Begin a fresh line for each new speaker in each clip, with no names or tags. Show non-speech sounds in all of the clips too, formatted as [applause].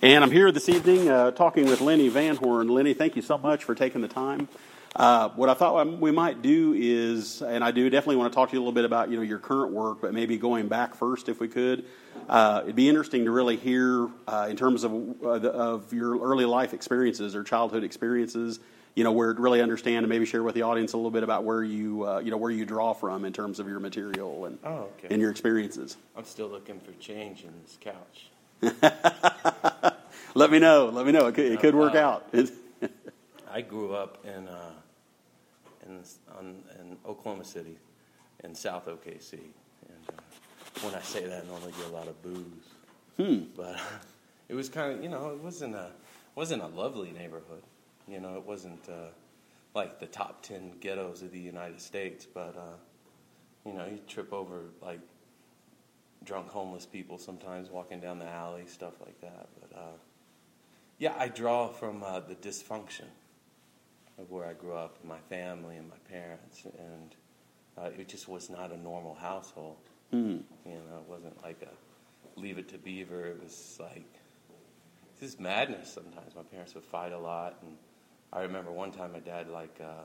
And I'm here this evening uh, talking with Lenny Vanhorn. Lenny, thank you so much for taking the time. Uh, what I thought we might do is, and I do definitely want to talk to you a little bit about you know your current work, but maybe going back first if we could. Uh, it'd be interesting to really hear uh, in terms of uh, the, of your early life experiences or childhood experiences. You know, where to really understand and maybe share with the audience a little bit about where you uh, you know where you draw from in terms of your material and
oh, okay.
and your experiences.
I'm still looking for change in this couch. [laughs]
Let me know. Let me know. It could, it could work
Uh,
out. [laughs]
I grew up in uh, in, on, in Oklahoma City, in South OKC, and uh, when I say that, I normally get a lot of boos.
Hmm.
But [laughs] it was kind of you know it wasn't a wasn't a lovely neighborhood. You know it wasn't uh, like the top ten ghettos of the United States, but uh, you know you trip over like drunk homeless people sometimes walking down the alley, stuff like that. But uh, yeah, I draw from uh, the dysfunction of where I grew up, my family and my parents, and uh, it just was not a normal household.
Hmm.
You know, it wasn't like a leave it to Beaver. It was like this madness. Sometimes my parents would fight a lot, and I remember one time my dad like. Uh,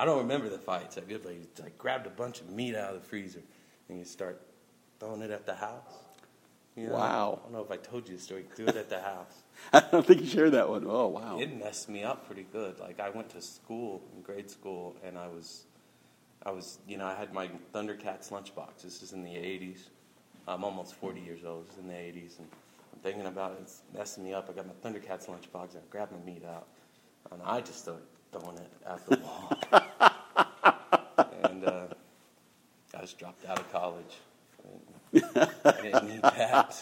I don't remember the fights. I good, he like grabbed a bunch of meat out of the freezer and you start throwing it at the house. You know?
Wow.
I don't know if I told you the story. Threw it at the house. [laughs]
I don't think you shared that one. Oh wow.
It messed me up pretty good. Like I went to school, in grade school, and I was, I was, you know, I had my Thundercats lunchbox. This is in the '80s. I'm almost 40 years old. This is in the '80s, and I'm thinking about it. It's messing me up. I got my Thundercats lunchbox, and I grabbed my meat out, and I just started throwing it at the wall. [laughs] and uh, I just dropped out of college. I didn't need that.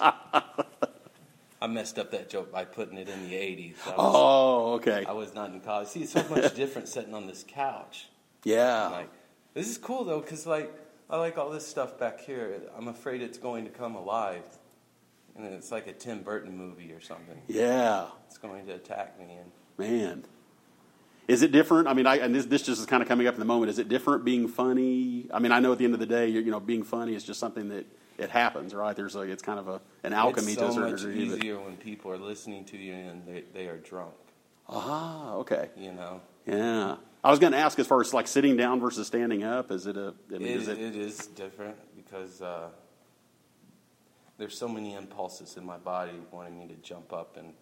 I messed up that joke by putting it in the 80s. Was,
Oh, okay.
I was not in college. See, it's so much different sitting on this couch.
Yeah.
Like, this is cool though, because like I like all this stuff back here. I'm afraid it's going to come alive, and it's like a Tim Burton movie or something.
Yeah.
It's going to attack me, and
Man. Is it different? I mean, I, and this, this just is kind of coming up in the moment. Is it different being funny? I mean, I know at the end of the day, you you know, being funny is just something that it happens, right? There's like it's kind of a an alchemy
it's
to a
so
certain
much
degree. but-
easier when people are listening to you and they, they are drunk.
Ah, okay.
You know,
Yeah. I was going to ask as far as like sitting down versus standing up. Is it a? I mean,
it,
is it?
it is different because uh, there's so many impulses in my body wanting me to jump up and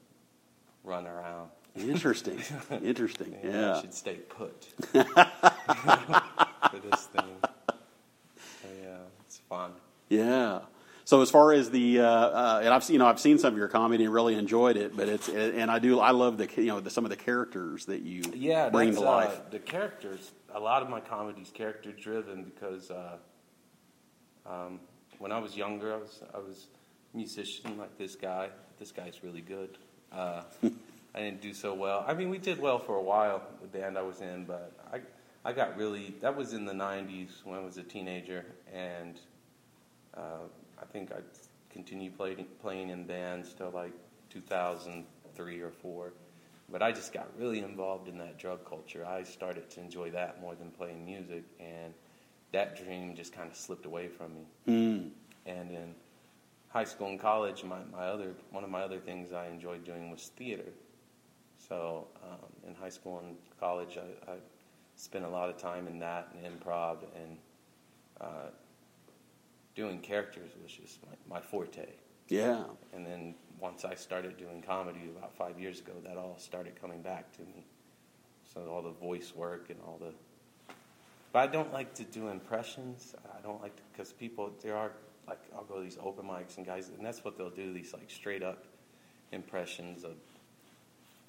run around.
Interesting. [laughs] Interesting.
I
Yeah.
should stay put [laughs] for this thing. So, yeah, it's fun.
Yeah. So as far as the, uh, uh, and I've seen, you know, I've seen some of your comedy and really enjoyed it, but it's, and I do, I love the, you know, the, some of the characters that you
Yeah,
bring to life.
Uh, the characters. A lot of my comedy's character driven because uh, um, when I was younger, I was I was a musician like this guy. This guy's really good. [laughs] I didn't do so well. I mean, we did well for a while, the band I was in, but I I got really. That was in the '90s when I was a teenager, and uh, I think I continued playing playing in bands till like 2003 or four. But I just got really involved in that drug culture. I started to enjoy that more than playing music, and that dream just kind of slipped away from me.
Mm.
And in high school and college, my, my other one of my other things I enjoyed doing was theater. So um, in high school and college, I, I spent a lot of time in that and improv, and uh, doing characters was just my, my forte.
Yeah.
And then once I started doing comedy about five years ago, that all started coming back to me. So all the voice work and all the. But I don't like to do impressions. I don't like to because people there are like I'll go to these open mics and guys and that's what they'll do these like straight up impressions of,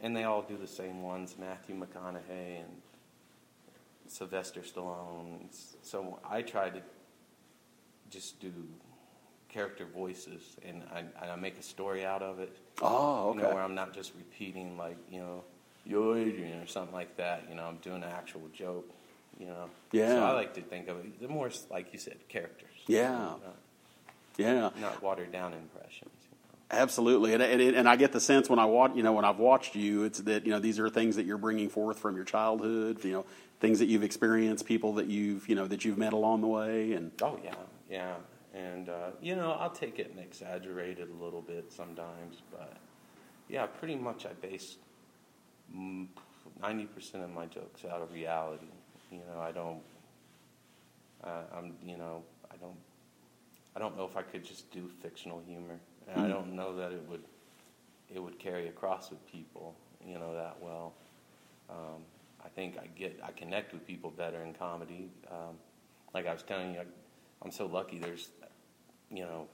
and they all do the same ones Matthew McConaughey and Sylvester Stallone. So I try to just do character voices, and I, and I make a story out of it.
Oh,
You know,
okay.
where I'm not just repeating like you know, yo Adrian or something like that. You know, I'm doing an actual joke. You know.
Yeah.
So I like to think of it. The more like you said, characters.
Yeah. Yeah.
not watered down impressions.
Absolutely, and, and and I get the sense when I watch, you know, when I've watched you, it's that you know these are things that you're bringing forth from your childhood, you know, things that you've experienced, people that you've you know that you've met along the way, and.
Oh yeah, yeah. and uh, you know I'll take it and exaggerate it a little bit sometimes, but yeah, pretty much I base ninety percent of my jokes out of reality. You know, I don't. Uh, I'm. You know, I don't. I don't know if I could just do fictional humor, and I don't know that it would. It would carry across with people, you know, that well. Um, I think I get. I connect with people better in comedy. Um, like I was telling you, I, I'm so lucky. There's, you know,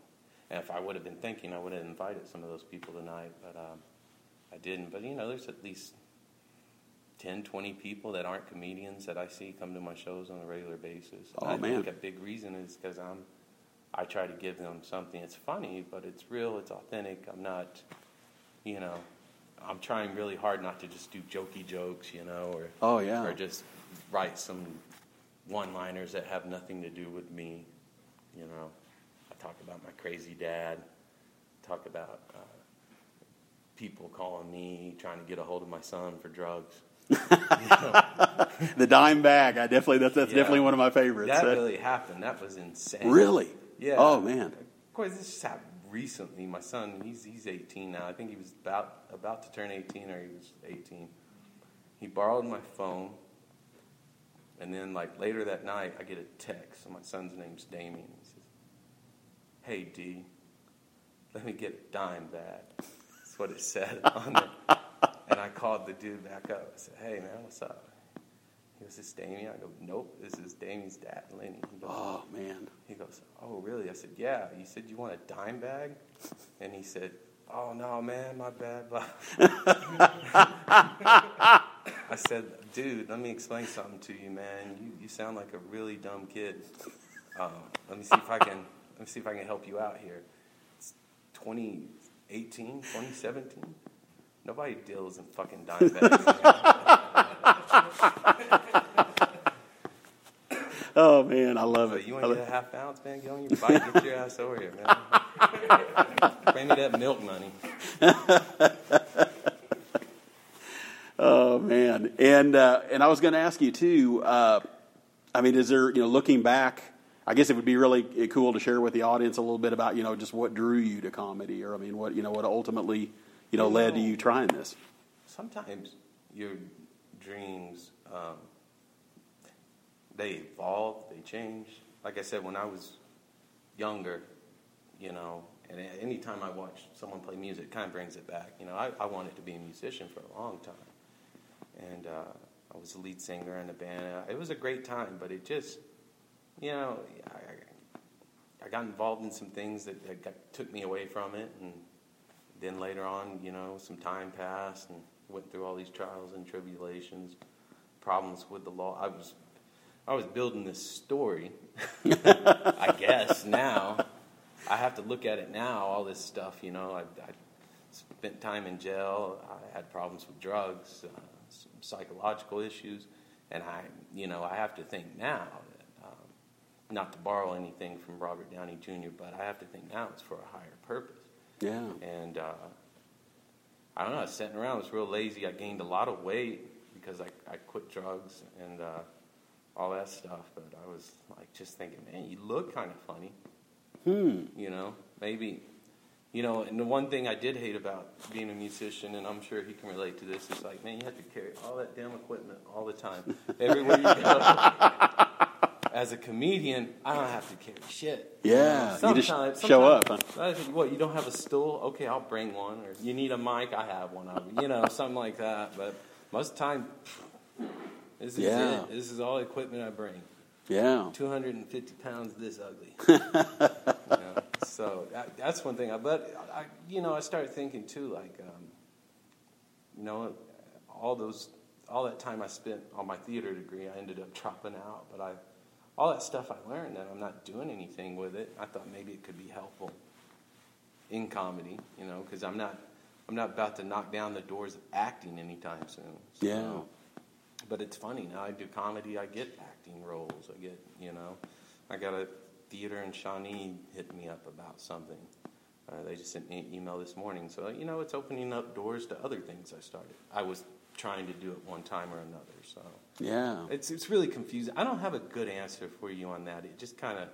and if I would have been thinking, I would have invited some of those people tonight, but um, I didn't. But you know, there's at least 10, 20 people that aren't comedians that I see come to my shows on a regular basis.
Oh,
I
man.
think a big reason is because I'm, I try to give them something. It's funny, but it's real. It's authentic. I'm not, you know, I'm trying really hard not to just do jokey jokes, you know, or
Oh, yeah.
or just write some one-liners that have nothing to do with me. You know, I talk about my crazy dad. Talk about uh, people calling me trying to get a hold of my son for drugs. [laughs]
The dime bag. I definitely that's that's
Yeah.
definitely one of my favorites.
That
Uh,
really happened. That was insane.
really?
Yeah.
Oh man.
Of course, this just happened recently. My son, he's he's 18 now. I think he was about about to turn 18, or he was 18. He borrowed my phone, and then like later that night, I get a text. My son's name's Damien. He says, "Hey D, let me get a dime bag." That's what it said on it. And I called the dude back up. I said, "Hey man, what's up?" He "This is Damien." I go, "Nope, this is Damien's dad, Lenny." He goes,
Oh man.
he goes, Oh, really? I said, Yeah. You said you want a dime bag? And he said, Oh, no, man, my bad. I said, Dude, let me explain something to you, man. You, you sound like a really dumb kid. Um, let me see if I can let me see if I can help you out here. It's 2018, 2017. Nobody deals in fucking dime bags. [laughs]
Oh man, I love
So
it.
you want to get a half ounce, man? Get on your bike, get your ass over here, man. [laughs] Bring me that milk money. [laughs]
Oh man, and uh, and I was going to ask you too. Uh, I mean, is there you know looking back? I guess it would be really cool to share with the audience a little bit about you know just what drew you to comedy, or I mean, what you know what ultimately you know
You
led to you trying this.
Sometimes your dreams, um, they evolve, they change. Like I said, when I was younger, you know, and anytime I watch someone play music, kind of brings it back. You know, I, I wanted to be a musician for a long time. And uh, I was the lead singer in a band. Uh, It was a great time, but it just, you know, I, I- I got involved in some things that, that got, took me away from it. And then later on, you know, some time passed and went through all these trials and tribulations, problems with the law. I was, I was building this story. [laughs] I guess now, I have to look at it now. All this stuff, you know, I, I spent time in jail. I had problems with drugs, uh, some psychological issues, and I, you know, I have to think now. That, um, not to borrow anything from Robert Downey Jr., but I have to think now it's for a higher purpose.
Yeah,
And uh, I don't know, I was sitting around, I was real lazy. I gained a lot of weight because I, I quit drugs and uh, all that stuff. But I was like just thinking, man, you look kind of funny.
hmm.
You know, maybe, you know, and the one thing I did hate about being a musician, and I'm sure he can relate to this, is like, man, you have to carry all that damn equipment all the time, everywhere you go. [laughs] As a comedian, I don't have to carry shit.
Yeah, you just
Sometimes-
show up,
sometimes- think, What, you don't have a stool? Okay, I'll bring one. Or you need a mic? I have one. You know, something like that. But most of the time, this is
Yeah.
it. This is all equipment I bring.
yeah,
250 pounds this ugly. [laughs] you know? So that, that's one thing. I, but, I, you know, I started thinking too, like, um, you know, all those, all that time I spent on my theater degree, I ended up dropping out. But I, all that stuff I learned, and I'm not doing anything with it. I thought maybe it could be helpful in comedy, you know, because I'm not, I'm not about to knock down the doors of acting anytime soon. So,
Yeah.
But it's funny now. I do comedy. I get acting roles. I get, you know, I got a theater in Shawnee hit me up about something. Uh, they just sent me an email this morning. So you know, it's opening up doors to other things I started. I was trying to do it one time or another. So
yeah.
it's it's really confusing. I don't have a good answer for you on that. It just kind of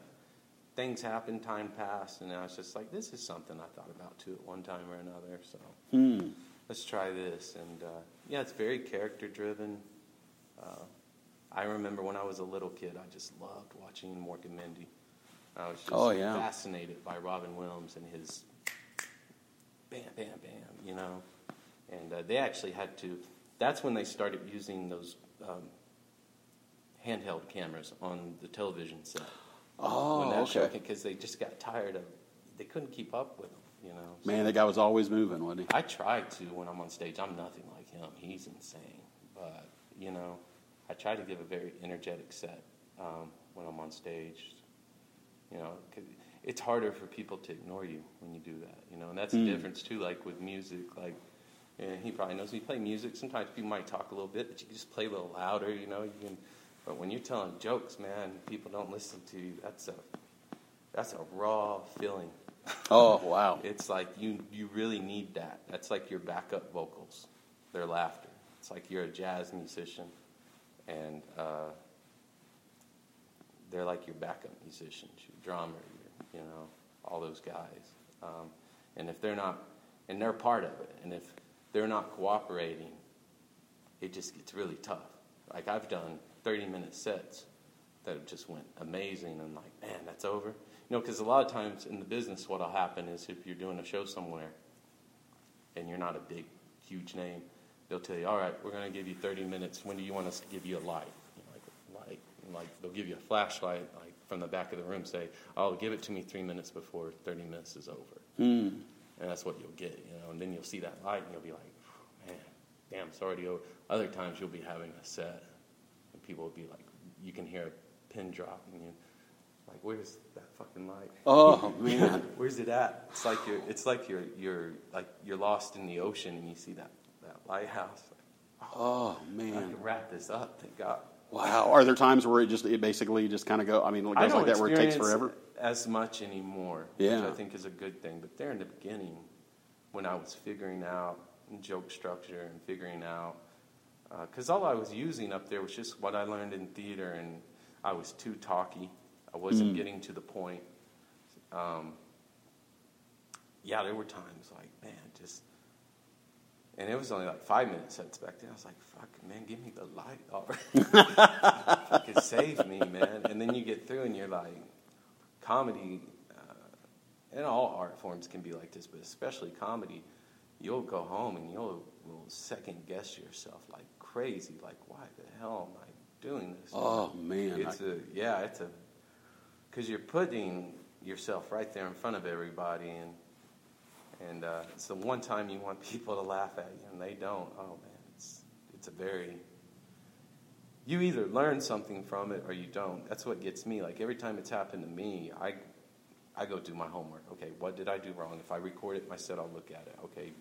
things happen, time passed, and I was just like, this is something I thought about too at one time or another. So
Hmm.
let's try this. And uh, yeah, it's very character driven. Uh, I remember when I was a little kid, I just loved watching Mork and Mindy. I was just
Oh, yeah.
fascinated by Robin Williams and his bam, bam, bam, you know. And uh, they actually had to. That's when they started using those um, handheld cameras on the television set.
Oh, okay.
because they just got tired of. They couldn't keep up with them, you know. So
Man, that guy was always moving, wasn't he?
I try to when I'm on stage. I'm nothing like him. He's insane. But, you know, I try to give a very energetic set um, when I'm on stage. You know, 'cause it's harder for people to ignore you when you do that. You know, and that's the
Mm.
difference too. Like with music, like and he probably knows you play music. Sometimes people might talk a little bit, but you can just play a little louder. You know, you can. But when you're telling jokes, man, people don't listen to you. That's a that's a raw feeling.
Oh, wow. [laughs]
It's like you you really need that. That's like your backup vocals. Their laughter. It's like you're a jazz musician, and uh, they're like your backup musicians, your drummer, your, you know, all those guys. Um, and if they're not, and they're part of it, and if they're not cooperating, it just gets really tough. Like I've done 30 minute sets that have just went amazing, and like, man, that's over. You know, because a lot of times in the business, what'll happen is if you're doing a show somewhere and you're not a big, huge name, they'll tell you, all right, we're going to give you 30 minutes. When do you want us to give you a light? Like, light. Like they'll give you a flashlight, like from the back of the room, say, oh, give it to me three minutes before 30 minutes is over.
Hmm.
And that's what you'll get, you know. And then you'll see that light, and you'll be like, man, damn, it's already over. Other times you'll be having a set, and people will be like, you can hear a pin drop, and you like, where's that fucking light?
Oh, [laughs] man.
Where's it at? It's like you're, it's like you're, you're like you're lost in the ocean, and you see that that lighthouse.
Oh,
I
man.
can wrap this up. Thank God.
Wow. Are there times where it just, it basically just kind of go, I mean, it goes like that where it takes forever?
as much anymore,
Yeah.
which I think is a good thing. But there in the beginning, when I was figuring out joke structure and figuring out, because all I was using up there was just what I learned in theater, and I was too talky. I wasn't
Mm.
getting to the point. Um, yeah, there were times like, man. And it was only like five minute sets back then. I was like, fuck, man, give me the light already. [laughs] it could save me, man. And then you get through and you're like, comedy, uh, and all art forms can be like this, but especially comedy, you'll go home and you'll will second guess yourself like crazy. Like, why the hell am I doing this?
Oh, man.
It's a yeah, it's a because you're putting yourself right there in front of everybody, and and uh, it's the one time you want [laughs] people to laugh at you, and they don't. Oh man, it's it's a very you either learn something from it or you don't. That's what gets me. Like every time it's happened to me, I I go do my homework. Okay, what did I do wrong? If I record it myself, I'll look at it. Okay.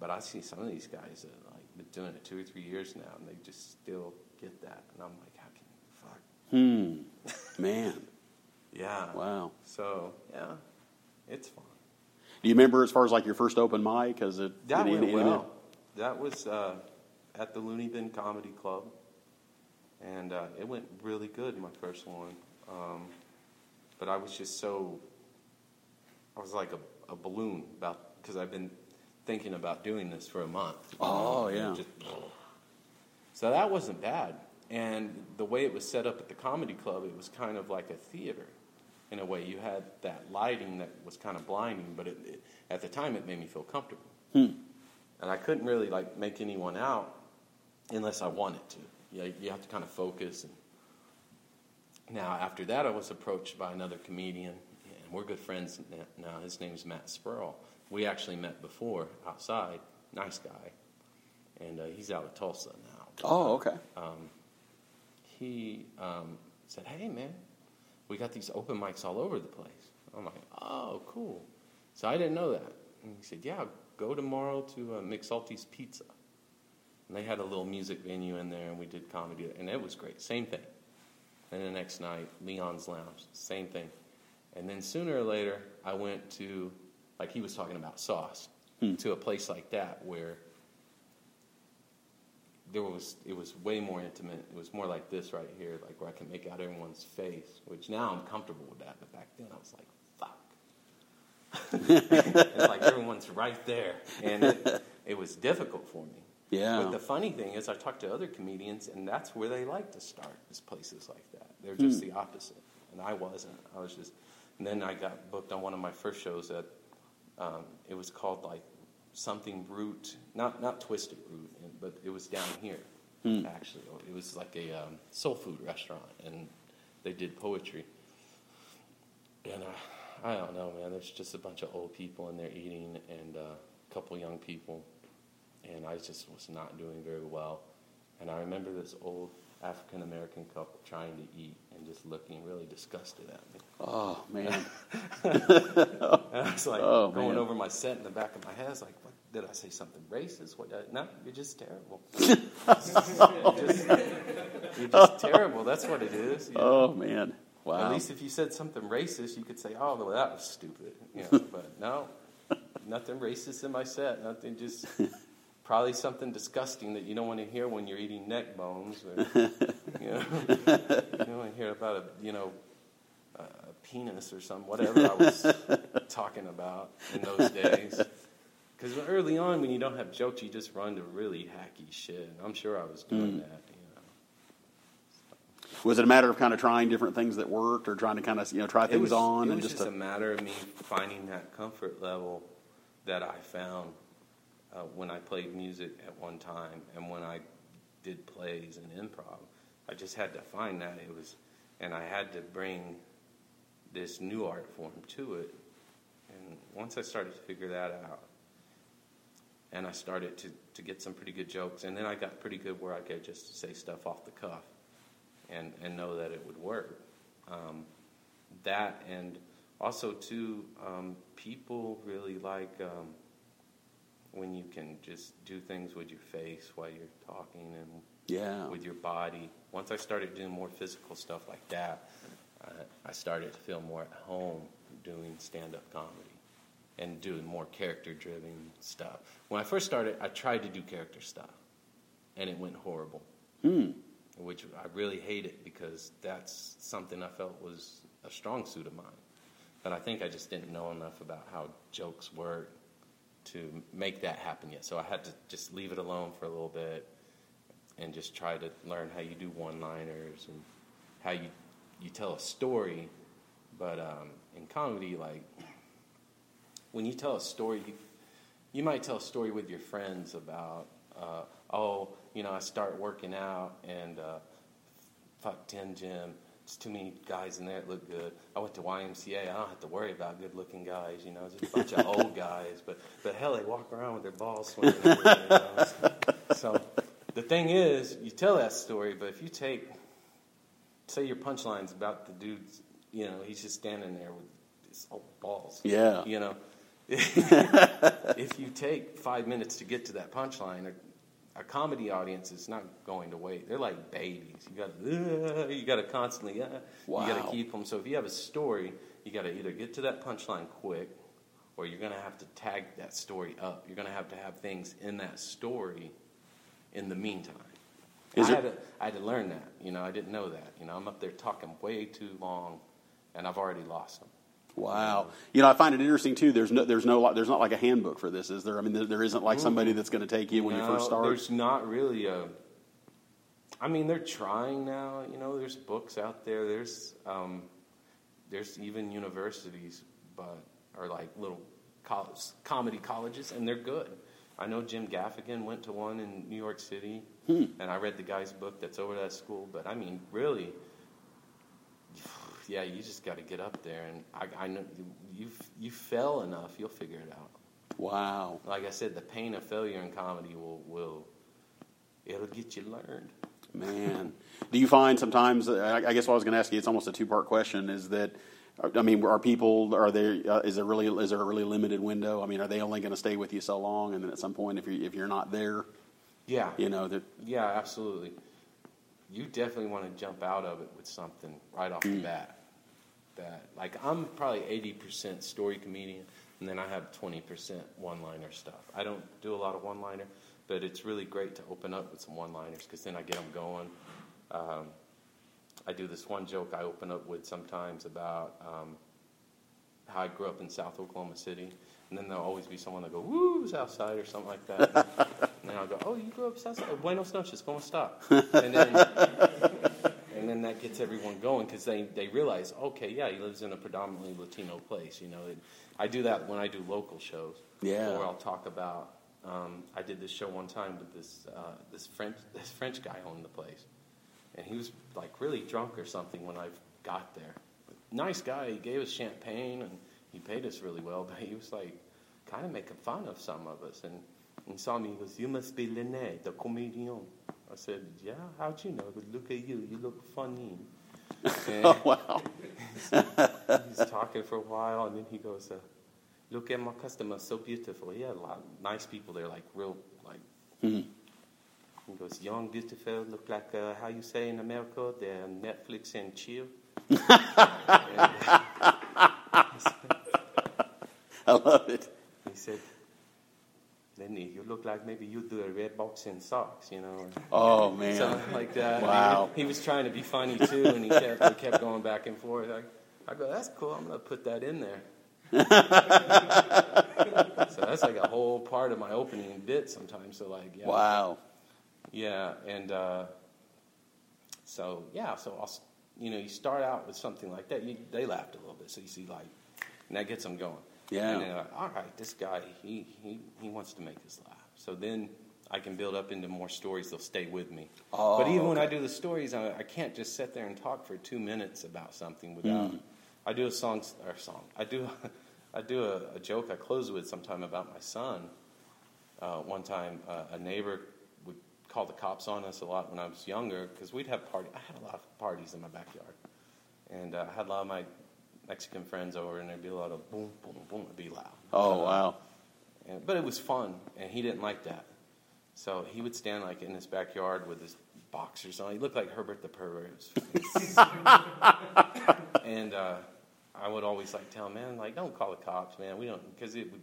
But I see some of these guys that like been doing it two or three years now, and they just still get that, and I'm like, how can you? Fuck.
Hmm. Man. [laughs]
Yeah.
Wow.
So yeah, it's fun.
Do you remember as far as like your first open mic? Is it
That
any-
went
any-
well. That was uh, at the Loony Bin Comedy Club, and uh, it went really good. My first one, um, but I was just so I was like a, a balloon about because I've been thinking about doing this for a month.
Oh, yeah.
just- so that wasn't bad, and the way it was set up at the comedy club, it was kind of like a theater. In a way, you had that lighting that was kind of blinding, but it, it, at the time, it made me feel comfortable
Hmm.
and I couldn't really like make anyone out unless I wanted to. You, know, you have to kind of focus. And now after that, I was approached by another comedian, and we're good friends now. His name's Matt Spurl. We actually met before outside. Nice guy, and uh, he's out of Tulsa now.
Oh, okay.
Um, he um, said, "Hey, man, we got these open mics all over the place." I'm like, "Oh, cool." So I didn't know that. And he said, "Yeah, go tomorrow to uh, McSalty's Pizza." And they had a little music venue in there, and we did comedy, and it was great. Same thing. And the next night, Leon's Lounge, same thing. And then sooner or later, I went to, like he was talking about sauce,
Hmm.
to a place like that where there was it was way more intimate. It was more like this right here, like where I can make out everyone's face. Which now I'm comfortable with that, but back then I was like, "Fuck!" [laughs] it's like everyone's right there, and it, it was difficult for me.
Yeah.
But the funny thing is, I talked to other comedians, and that's where they like to start is places like that. They're just the opposite, and I wasn't. I was just. And then I got booked on one of my first shows at. Um, it was called like something root, not not twisted root, but it was down here. Actually, it was like a um, soul food restaurant, and they did poetry. And uh, I don't know, man. There's just a bunch of old people in there eating, and uh, a couple young people, and I just was not doing very well. And I remember this old African American couple trying to eat and just looking really disgusted at me.
Oh man. [laughs]
And I was like
Oh,
going
man.
over my set in the back of my head. I was like, did I say something racist? What? I- no, you're just terrible. [laughs] you're, just, you're just terrible. That's what it is. you know?
Oh man. Wow.
At least if you said something racist, you could say, "Oh, well, that was stupid." You [laughs] know, but no, nothing racist in my set. Nothing, just probably something disgusting that you don't want to hear when you're eating neck bones. Or, [laughs] you know, you don't want to hear about a you know a a penis or something, whatever I was talking about in those days. Because early on, when you don't have jokes, you just run to really hacky shit. And I'm sure I was doing that. You know.
Was it a matter of kind of trying different things that worked, or trying to kind of you know try things
was,
on
It
and
was
just
just
to,
a matter of me finding that comfort level that I found uh, when I played music at one time and when I did plays and improv. I just had to find that it was, and I had to bring this new art form to it. And once I started to figure that out, and I started to, to get some pretty good jokes, and then I got pretty good where I could just say stuff off the cuff and, and know that it would work. Um, that and also too, um, people really like um, when you can just do things with your face while you're talking and
yeah.
with your body. Once I started doing more physical stuff like that, I, I started to feel more at home doing stand-up comedy and doing more character-driven stuff. When I first started, I tried to do character stuff, and it went horrible
Hmm.
which I really hate it because that's something I felt was a strong suit of mine. But I think I just didn't know enough about how jokes work to make that happen yet. So I had to just leave it alone for a little bit and just try to learn how you do one-liners and how you you tell a story. But um, in comedy, like when you tell a story, you, you might tell a story with your friends about, uh, oh, you know, I start working out and uh, fuck 10 gym. It's too many guys in there that look good. I went to YMCA. I don't have to worry about good looking guys, you know, just a bunch of old guys. But, but hell, they walk around with their balls swinging. everywhere, you know? So the thing is, you tell that story, but if you take, say your punchline's about the dude's, you know, he's just standing there with his old balls.
Yeah.
You know, [laughs] if you take five minutes to get to that punchline, a, a comedy audience is not going to wait. They're like babies. You got to, [laughs] you got to constantly, uh, you got to keep them. So if you have a story, you got to either get to that punchline quick, or you're going to have to tag that story up. You're going to have to have things in that story in the meantime. I, had to, I had to learn that. You know, I didn't know that. You know, I'm up there talking way too long, and I've already lost them.
Wow. You know, I find it interesting too. There's no, there's no, there's not like a handbook for this, is there? I mean, there, there isn't like somebody that's going to take you when you first start.
There's not really a. I mean, they're trying now. You know, there's books out there. There's um, there's even universities, but are like little college, comedy colleges, and they're good. I know Jim Gaffigan went to one in New York City,
Hmm.
and I read the guy's book that's over that school. But I mean, really, yeah, you just got to get up there, and I, I know you you fell enough, you'll figure it out
Wow.
like I said, the pain of failure in comedy will will it'll get you learned.
Man, do you find sometimes? I I guess what I was going to ask you. It's almost a two-part question. Is that? I mean, are people? Are there? Uh, is there really? Is there a really limited window? I mean, are they only going to stay with you so long, and then at some point, if you if you're not there,
Yeah,
you know that.
yeah, absolutely. You definitely want to jump out of it with something right off the bat. That like I'm probably eighty percent story comedian, and then I have twenty percent one-liner stuff. I don't do a lot of one-liner, but it's really great to open up with some one-liners because then I get them going. Um, I do this one joke I open up with sometimes about um, how I grew up in South Oklahoma City, and then there'll always be someone that go, "Woo, South Side" or something like that. and then I'll go, "Oh, you grew up Southside? Buenos noches, ¿cómo está?" And then, then that gets everyone going because they they realize, okay, yeah, he lives in a predominantly Latino place. You know, I do that when I do local shows.
Yeah.
Or I'll talk about. Um, I did this show one time with this uh, this French this French guy owned the place, and he was like really drunk or something when I got there. Nice guy. He gave us champagne and he paid us really well, [laughs] but he was like kind of making fun of some of us. And he saw me. He goes, "You must be Lene, the comedian." I said, "Yeah. How'd you know?" Goes, "Look at you. You look funny." [laughs] And
Oh, wow.
he's talking for a while, and then he goes, uh, "Look at my customers, so beautiful." He had a lot of nice people there, like real, like.
Mhm.
He goes, "Young, beautiful, look like uh, how you say in America, they're Netflix and chill." [laughs]
I love it.
He said, "Lenny, you look like maybe you do a red box in socks, you know." or
Oh, man.
Something like that.
Wow.
He, he was trying to be funny too, and he kept, we kept going back and forth. I, I go, "That's cool. I'm gonna put that in there." [laughs] so that's like a whole part of my opening bit sometimes. So like, yeah,
Wow.
yeah, and uh, so yeah, so I'll, you know, you start out with something like that. You, they laughed a little bit, so you see like, and that gets them going.
Yeah.
And then, like, all right, this guy, he, he he wants to make us laugh. So then I can build up into more stories. They'll stay with me.
Oh,
but even when I do the stories, I, I can't just sit there and talk for two minutes about something without.
Mm.
I do a song or song. I do [laughs] I do a, a joke I close with sometime about my son. Uh, one time, uh, a neighbor would call the cops on us a lot when I was younger because we'd have party. I had a lot of parties in my backyard, and uh, I had a lot of my Mexican friends over, and there'd be a lot of boom, boom, boom. It'd be loud.
Oh,
Uh,
wow.
and, but it was fun, and he didn't like that. So he would stand like in his backyard with his boxers on. He looked like Herbert the Pervert. [laughs] and uh, I would always like tell him, man, like don't call the cops, man. We don't because it would.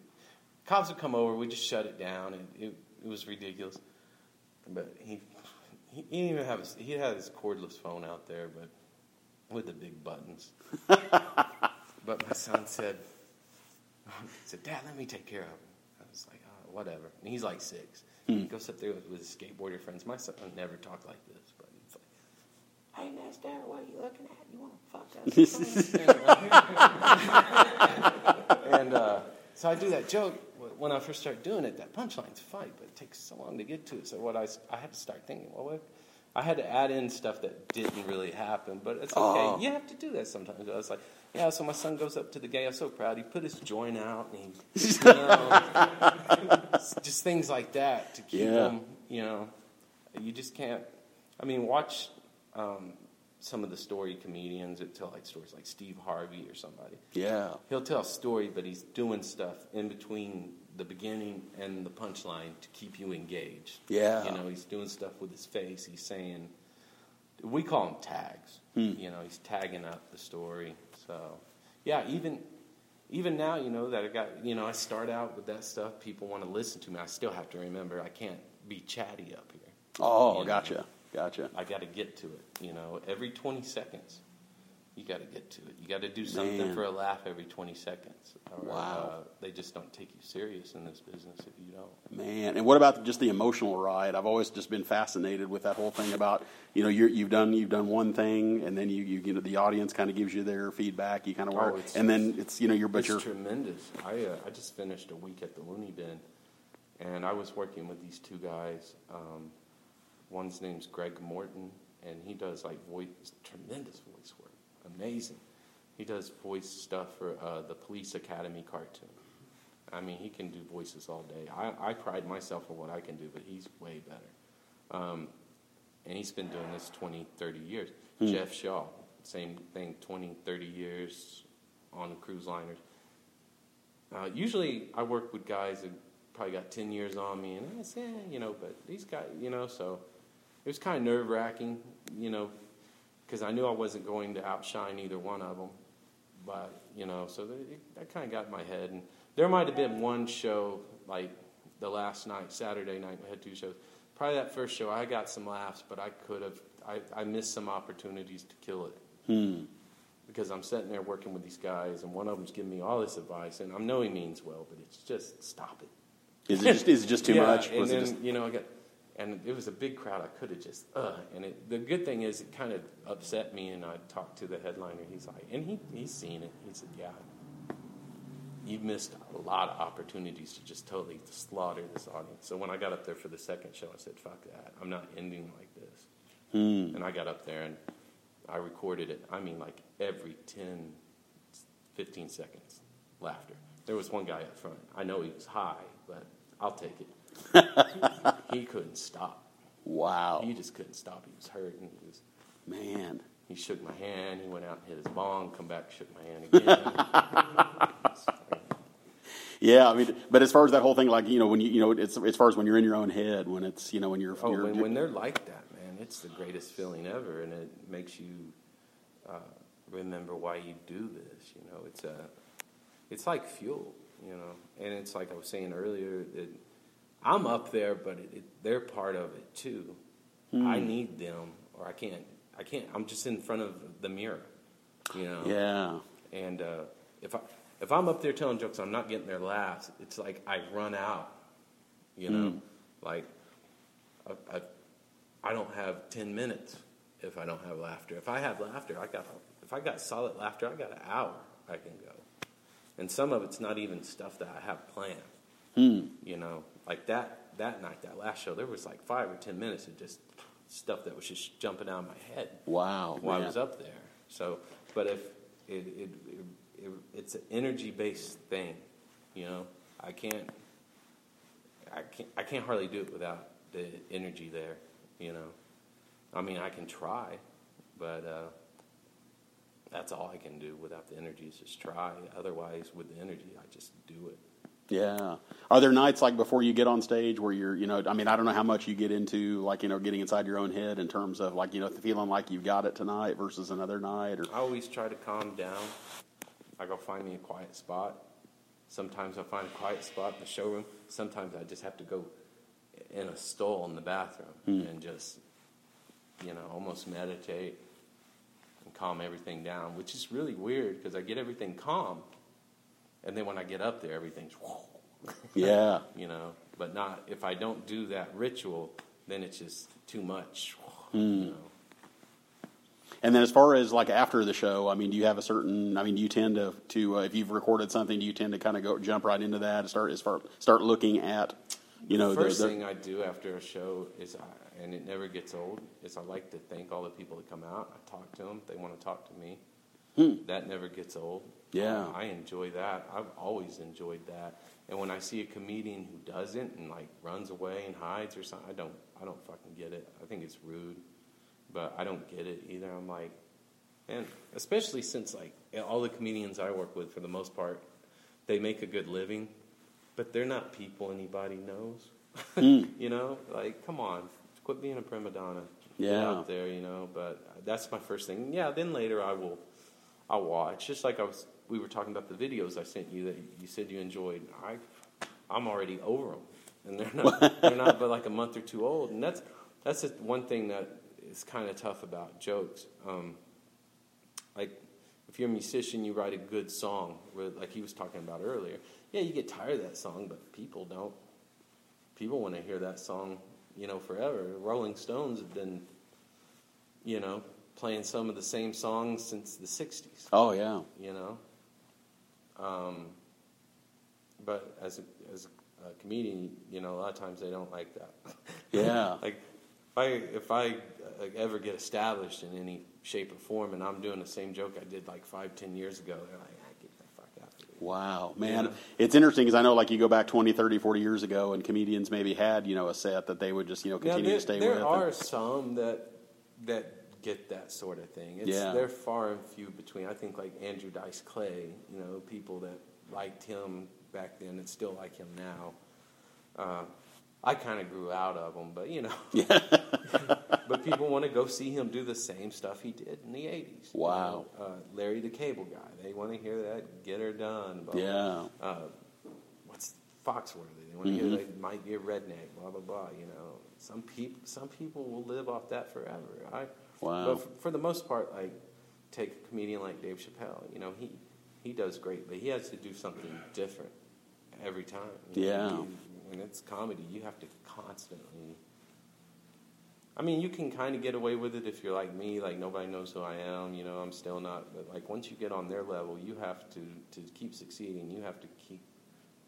Cops would come over, we just shut it down, and it, it was ridiculous. But he, he he didn't even have his, he had his cordless phone out there, but with the big buttons. [laughs] but my son said, he said, Dad, let me take care of him. I was like, oh, whatever. And he's like six. He goes up there with, with his skateboarder friends. My son never talked like this, but he's like, Hey, Nestor, what are you looking at? You want to fuck us? [laughs] and uh, so I do that joke. When I first start doing it, that punchline's fine, but it takes so long to get to it. So what I, I had to start thinking, well, what? I had to add in stuff that didn't really happen, but it's okay.
Oh.
You have to do that sometimes. I was like, yeah, so my son goes up to the gay. I'm so proud. He put his joint out, and he, you know, [laughs] just things like that to keep
Yeah.
him, you know, you just can't. I mean, watch um, some of the story comedians that tell like stories, like Steve Harvey or somebody.
Yeah.
He'll tell a story, but he's doing stuff in between the beginning and the punchline to keep you engaged.
Yeah.
You know, he's doing stuff with his face. He's saying, we call them tags.
Hmm.
You know, he's tagging up the story. So, yeah, even even now, you know that I got. You know, I start out with that stuff. People want to listen to me. I still have to remember I can't be chatty up here.
Oh,
You know,
gotcha. Gotcha.
I got to get to it. You know, every 20 seconds, you got to get to it. You got to do something
Man.
for a laugh every 20 seconds. Or,
Wow.
Uh, they just don't take you serious in this business if you don't.
Man, and what about just the emotional ride? I've always just been fascinated with that whole thing about you know you're, you've done you've done one thing, and then you you, you know the audience kind of gives you their feedback. You kind of
Oh,
work,
it's-
and then it's you know you're but
It's
you're
tremendous. I uh, I just finished a week at the Loony Bin, and I was working with these two guys. Um, one's name's Greg Morton, and he does like voice, tremendous voice work, amazing. He does voice stuff for uh, the Police Academy cartoon. I mean, he can do voices all day. I, I pride myself on what I can do, but he's way better. Um, and he's been doing this 20, 30 years. Jeff Shaw, same thing, 20, 30 years on the cruise liners. Uh, usually I work with guys that probably got 10 years on me, and I say, eh, you know, but these guys, you know, so it was kind of nerve wracking, you know, because I knew I wasn't going to outshine either one of them. But, you know, so that, that kind of got in my head. And there might have been one show, like the last night, Saturday night, we had two shows. Probably that first show, I got some laughs, but I could have, I, I missed some opportunities to kill it.
Hmm.
Because I'm sitting there working with these guys, and one of them's giving me all this advice, and I know he means well, but it's just stop it.
Is it just is it just too [laughs]
yeah,
much?
And then
just
you know, I got, and it was a big crowd. I could have just, uh, and it, the good thing is, it kind of upset me. And I talked to the headliner. He's like, and he he's seen it. He said, yeah, you've missed a lot of opportunities to just totally slaughter this audience. So when I got up there for the second show, I said, fuck that. I'm not ending like this.
Hmm.
And I got up there and I recorded it. I mean, like every 10, 15 seconds, laughter. There was one guy up front. I know he was high, but I'll take it. [laughs] he couldn't stop.
wow,
He just couldn't stop. He was hurt, and he was.
man.
He shook my hand. He went out and hit his bong. Come back, shook my hand again. [laughs]
Yeah, I mean, but as far as that whole thing, like you know, when you you know, it's as far as when you're in your own head, when it's you know, when you're,
oh,
you're
when, when they're like that, man, it's the greatest feeling ever, and it makes you uh, remember why you do this. You know, it's a, it's like fuel. You know, and it's like I was saying earlier that I'm up there, but it, it, they're part of it too. I need them, or I can't. I can't. I'm just in front of the mirror. You know.
yeah,
And uh, if I if I'm up there telling jokes, I'm not getting their laughs. It's like I run out. You know,
Mm.
like I, I I don't have ten minutes if I don't have laughter. If I have laughter, I got if I got solid laughter, I got an hour I can go. And some of it's not even stuff that I have planned.
Hmm.
You know, like that that night, that last show, there was like five or ten minutes of just stuff that was just jumping out of my head
wow,
while I was up there. So, but if it, it, it, it it's an energy based thing, you know, I can't, I can't, I can't hardly do it without the energy there, you know. I mean, I can try, but uh, that's all I can do without the energy is just try. Otherwise, with the energy, I just do it.
Yeah. Are there nights like before you get on stage where you're, you know, I mean, I don't know how much you get into like, you know, getting inside your own head in terms of like, you know, feeling like you've got it tonight versus another night or,
I always try to calm down. I go find me a quiet spot. Sometimes I find a quiet spot in the showroom. Sometimes I just have to go in a stall in the bathroom hmm. and just, you know, almost meditate and calm everything down, which is really weird because I get everything calm. And then when I get up there, everything's, [laughs]
yeah. [laughs]
you know, but not, if I don't do that ritual, then it's just too much, [laughs]
Hmm.
you know.
And then as far as like after the show, I mean, do you have a certain, I mean, do you tend to, to, uh, if you've recorded something, do you tend to kind of go jump right into that and start, as far, start looking at, you know,
the first
the, the,
thing I do after a show is, I, and it never gets old, is I like to thank all the people that come out. I talk to them. They want to talk to me. That never gets old.
Yeah.
I enjoy that. I've always enjoyed that. And when I see a comedian who doesn't and like runs away and hides or something, I don't, I don't fucking get it. I think it's rude, but I don't get it either. I'm like, and especially since like all the comedians I work with, for the most part, they make a good living, but they're not people anybody knows. [laughs]
Hmm.
you know, like come on, quit being a prima donna. Get
Yeah.
out there, you know. But that's my first thing. Yeah, then later I will, I'll watch. Just like I was, we were talking about the videos I sent you that you said you enjoyed. I, I'm already over them, and they're not, [laughs] they're not but like a month or two old. And that's that's the one thing that is kind of tough about jokes. Um, like if you're a musician, you write a good song, where- like he was talking about earlier. Yeah, you get tired of that song, but people don't. People want to hear that song, you know, forever. Rolling Stones have been, you know, playing some of the same songs since the '60s.
oh yeah.
You know, um, but as a, as a comedian, you know, a lot of times they don't like that. [laughs]
Yeah.
like if I if I ever get established in any shape or form, and I'm doing the same joke I did like five, ten years ago, they're like, ah, "Get the fuck out of here."
Wow, man.
Yeah.
It's interesting because I know like you go back 20, 30, 40 years ago and comedians maybe had, you know, a set that they would just, you know,
Now,
continue
there,
to stay
there
with.
There are
and-
some that that get that sort of thing. It's,
Yeah.
They're far and few between. I think like Andrew Dice Clay, you know, people that liked him back then and still like him now. Uh, I kind of grew out of him, but you know. [laughs] [laughs] but people want to go see him do the same stuff he did in the 80s. you
Wow.
know. Uh, Larry the Cable Guy. They want to hear that Get Her Done. blah,
Yeah.
uh, what's Foxworthy. They want to hear they might be a redneck. Blah blah blah. You know, some people some people will live off that forever. I
Wow.
But for, for the most part, like take a comedian like Dave Chappelle. You know, he he does great, but he has to do something different every time. You know,
Yeah.
you- when it's comedy, you have to constantly. I mean, you can kind of get away with it if you're like me, like nobody knows who I am. You know, I'm still not. But like once you get on their level, you have to to keep succeeding. You have to keep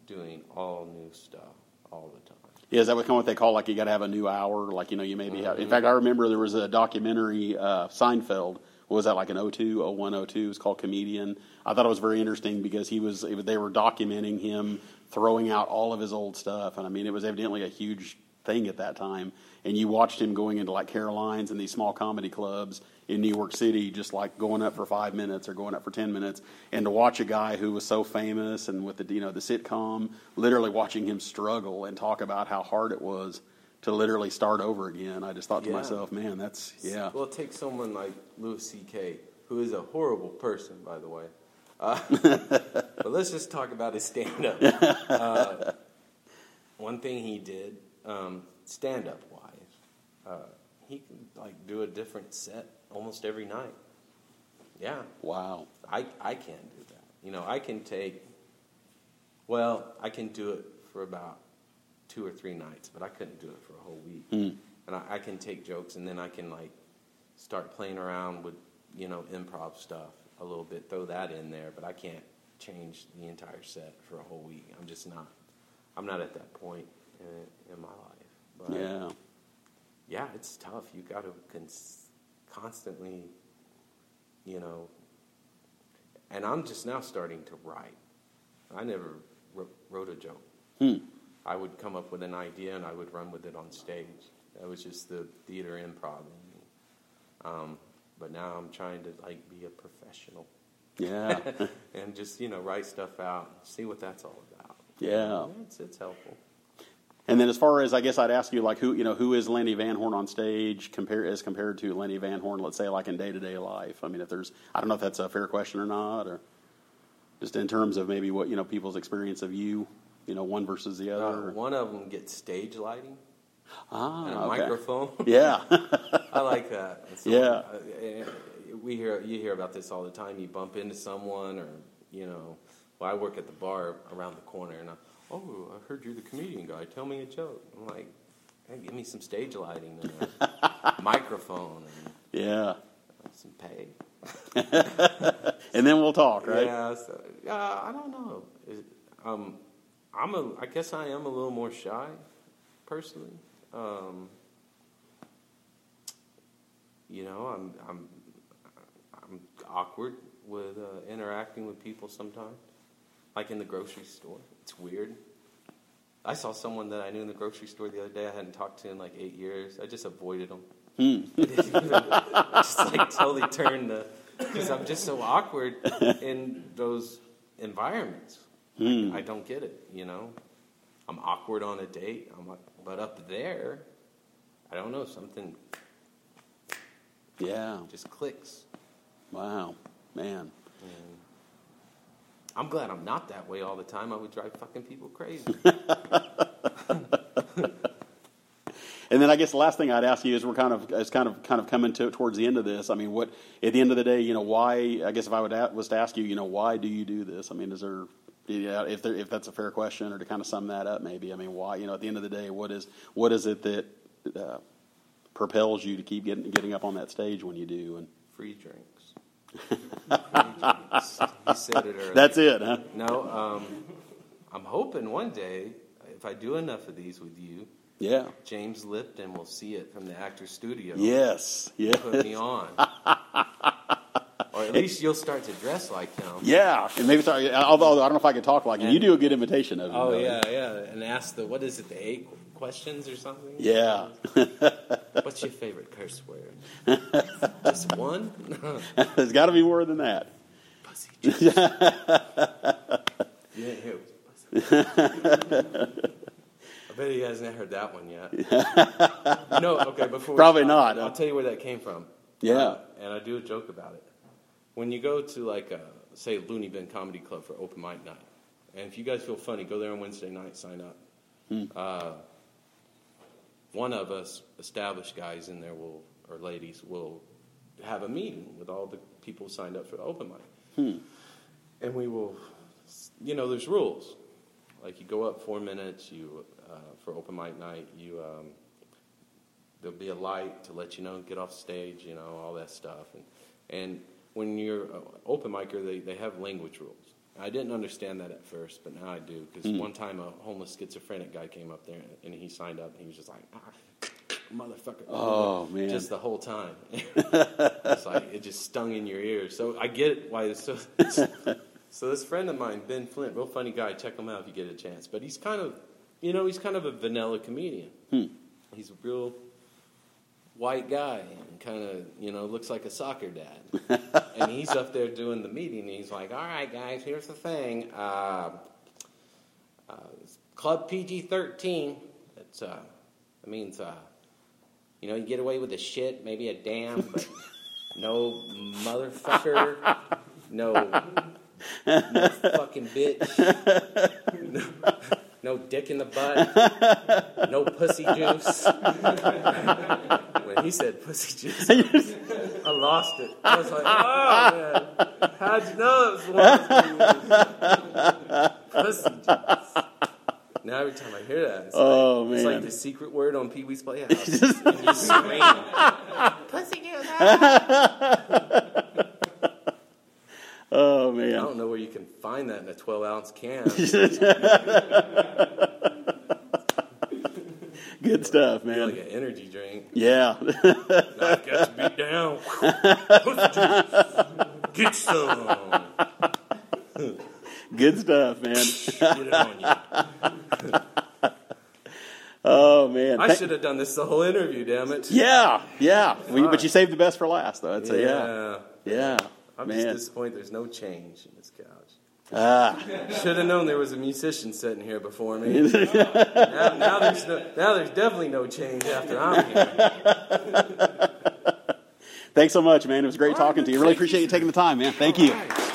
doing all new stuff all the time.
Yeah, is that what, kind of what they call like you got to have a new hour? Like you know, you maybe have. In fact, I remember there was a documentary uh, Seinfeld. What was that like an 02, 01, 02? It was called Comedian. I thought it was very interesting because he was they were documenting him throwing out all of his old stuff, and I mean it was evidently a huge thing at that time. And you watched him going into like Caroline's and these small comedy clubs in New York City, just like going up for five minutes or going up for ten minutes, and to watch a guy who was so famous and with the you know the sitcom, literally watching him struggle and talk about how hard it was to literally start over again. I just thought to
Yeah.
myself, man, that's yeah,
Well, take someone like Louis C.K., who is a horrible person, by the way. Uh, [laughs] but let's just talk about his stand up. [laughs] Uh, one thing he did, um, stand up wise, uh, he can like do a different set almost every night. Yeah,
wow,
I, I can't do that. You know, I can take, well, I can do it for about two or three nights, but I couldn't do it for a whole week.
Hmm.
And I, I can take jokes and then I can like start playing around with, you know, improv stuff a little bit, throw that in there, but I can't change the entire set for a whole week. I'm just not, I'm not at that point in, in my life. But
yeah,
yeah, it's tough. You got to cons- constantly, you know. And I'm just now starting to write. I never wrote, wrote a joke.
Hmm.
I would come up with an idea and I would run with it on stage. That was just the theater improv. Um, but now I'm trying to like be a professional
yeah, [laughs]
and just you know write stuff out, see what that's all about.
yeah.
it's it's helpful.
And then as far as I guess I'd ask you like who you know who is Lenny Vanhorn on stage compared as compared to Lenny Vanhorn, let's say like in day to day life. I mean, if there's I don't know if that's a fair question or not, or just in terms of maybe what you know people's experience of you, you know, one versus the
Uh,
other.
one of them gets stage lighting
ah,
and a
okay.
microphone. [laughs]
Yeah, [laughs]
I like that. It's
Yeah.
uh, eh, we hear you hear about this all the time. You bump into someone, or you know, well, I work at the bar around the corner, and I, oh, I heard you're the comedian guy. Tell me a joke. I'm like, hey, give me some stage lighting and a [laughs] microphone and
yeah.
some pay. [laughs]
And then we'll talk, right?
Yeah, so, uh, I don't know. Um, I'm a. I guess I am a little more shy, personally. Um, you know, I'm I'm I'm awkward with uh, interacting with people sometimes, like in the grocery store. It's weird. I saw someone that I knew in the grocery store the other day. I hadn't talked to in like eight years. I just avoided them.
Hmm. [laughs]
I [laughs] just like totally turned the because I'm just so awkward [laughs] in those environments.
Hmm.
I don't get it, you know. I'm awkward on a date. I'm like, but up there, I don't know. Something
Yeah.
just clicks.
Wow, man.
And I'm glad I'm not that way all the time. I would drive fucking people crazy. [laughs]
And then I guess the last thing I'd ask you is we're kind of is kind of kind of coming to towards the end of this. I mean, what at the end of the day, you know, why? I guess if I would a- was to ask you, you know, why do you do this? I mean, is there, yeah, if there, if that's a fair question, or to kind of sum that up, maybe. I mean, why? You know, at the end of the day, what is what is it that uh, propels you to keep getting getting up on that stage when you do? And
Free drinks. Said it earlier.
that's it, huh?
No, um, I'm hoping one day, if I do enough of these with you,
Yeah.
James Lipton will see it from the actor's studio.
Yes. Yeah.
Put me on. [laughs] or at least you'll start to dress like him.
Yeah. And maybe start. although I don't know if I could talk like you. You do a good imitation of him.
Oh
though.
yeah, yeah, and ask the what is it, the eight questions or something?
Yeah. [laughs]
What's your favorite curse word? Just one? [laughs]
There's got to be more than that.
Pussy. [laughs] juice. you didn't hear it was pussy. I bet he hasn't heard that one yet. no, okay. Before
Probably
stop,
not.
I'll tell you where that came from.
Yeah.
Uh, and I do a joke about it. When you go to like a say Loony Bin Comedy Club for open mic night, and if you guys feel funny, go there on Wednesday night, sign up.
Hmm.
Uh, one of us established guys in there will or ladies will have a meeting with all the people signed up for the open mic,
Hmm.
and we will, you know, there's rules. Like you go up four minutes, you uh, for open mic night, you um, there'll be a light to let you know get off stage, you know, all that stuff, and and when you're an open micer, they, they have language rules. I didn't understand that at first, but now I do. Because
Mm.
one time a homeless schizophrenic guy came up there and he signed up and he was just like, ah, motherfucker.
Oh, man.
Just the whole time. [laughs] it's like, it just stung in your ears. So I get it why it's so. [laughs] so this friend of mine, Ben Flint, real funny guy. Check him out if you get a chance. But he's kind of, you know, he's kind of a vanilla comedian.
Hmm.
He's a real white guy and kind of, you know, looks like a soccer dad. [laughs] and he's up there doing the meeting, and he's like, "All right, guys, here's the thing. Uh, uh, Club PG-13. That's uh, that means uh, you know, you get away with the shit, maybe a damn, but [laughs] no motherfucker, no, no fucking bitch, [laughs] no, no dick in the butt, [laughs] no pussy juice." when he said pussy juice, [laughs] I lost it. I was like, "Oh man, how'd you know it was one of those pussy juice?" Now every time I hear that, it's,
Oh,
like, it's like the secret word on Pee Wee's Playhouse. and [laughs] you scream, pussy juice. ah!"
Oh
I don't know where you can find that in a 12 ounce can.
Good stuff, man.
like an energy drink.
Yeah.
I've got to beat down. Get some.
Good stuff, man.
Get it on you. [laughs]
Oh man.
I should have done this the whole interview, damn it.
Yeah, yeah. We, but you saved the best for last, though. I'd say, yeah,
Yeah.
yeah.
I'm just
man.
disappointed there's no change in this couch.
Ah,
Should have known there was a musician sitting here before me. [laughs] now, now there's no, now there's definitely no change after I'm here. [laughs]
thanks so much, man. It was great
All right,
talking to you. Really appreciate
you,
you taking the time, man. Thank you.
All right.